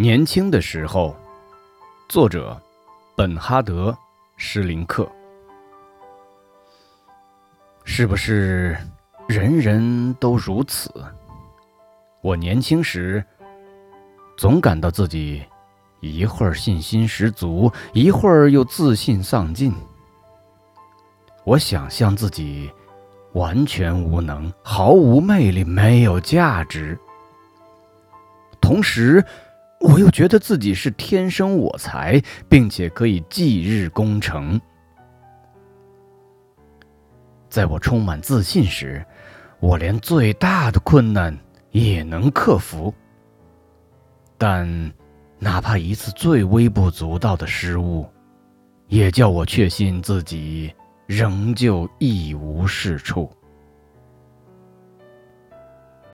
年轻的时候，作者本哈德·施林克。是不是人人都如此？我年轻时，总感到自己一会儿信心十足，一会儿又自信丧尽。我想象自己完全无能，毫无魅力，没有价值。同时，我又觉得自己是天生我材，并且可以继日功成。在我充满自信时，我连最大的困难也能克服。但，哪怕一次最微不足道的失误，也叫我确信自己仍旧一无是处。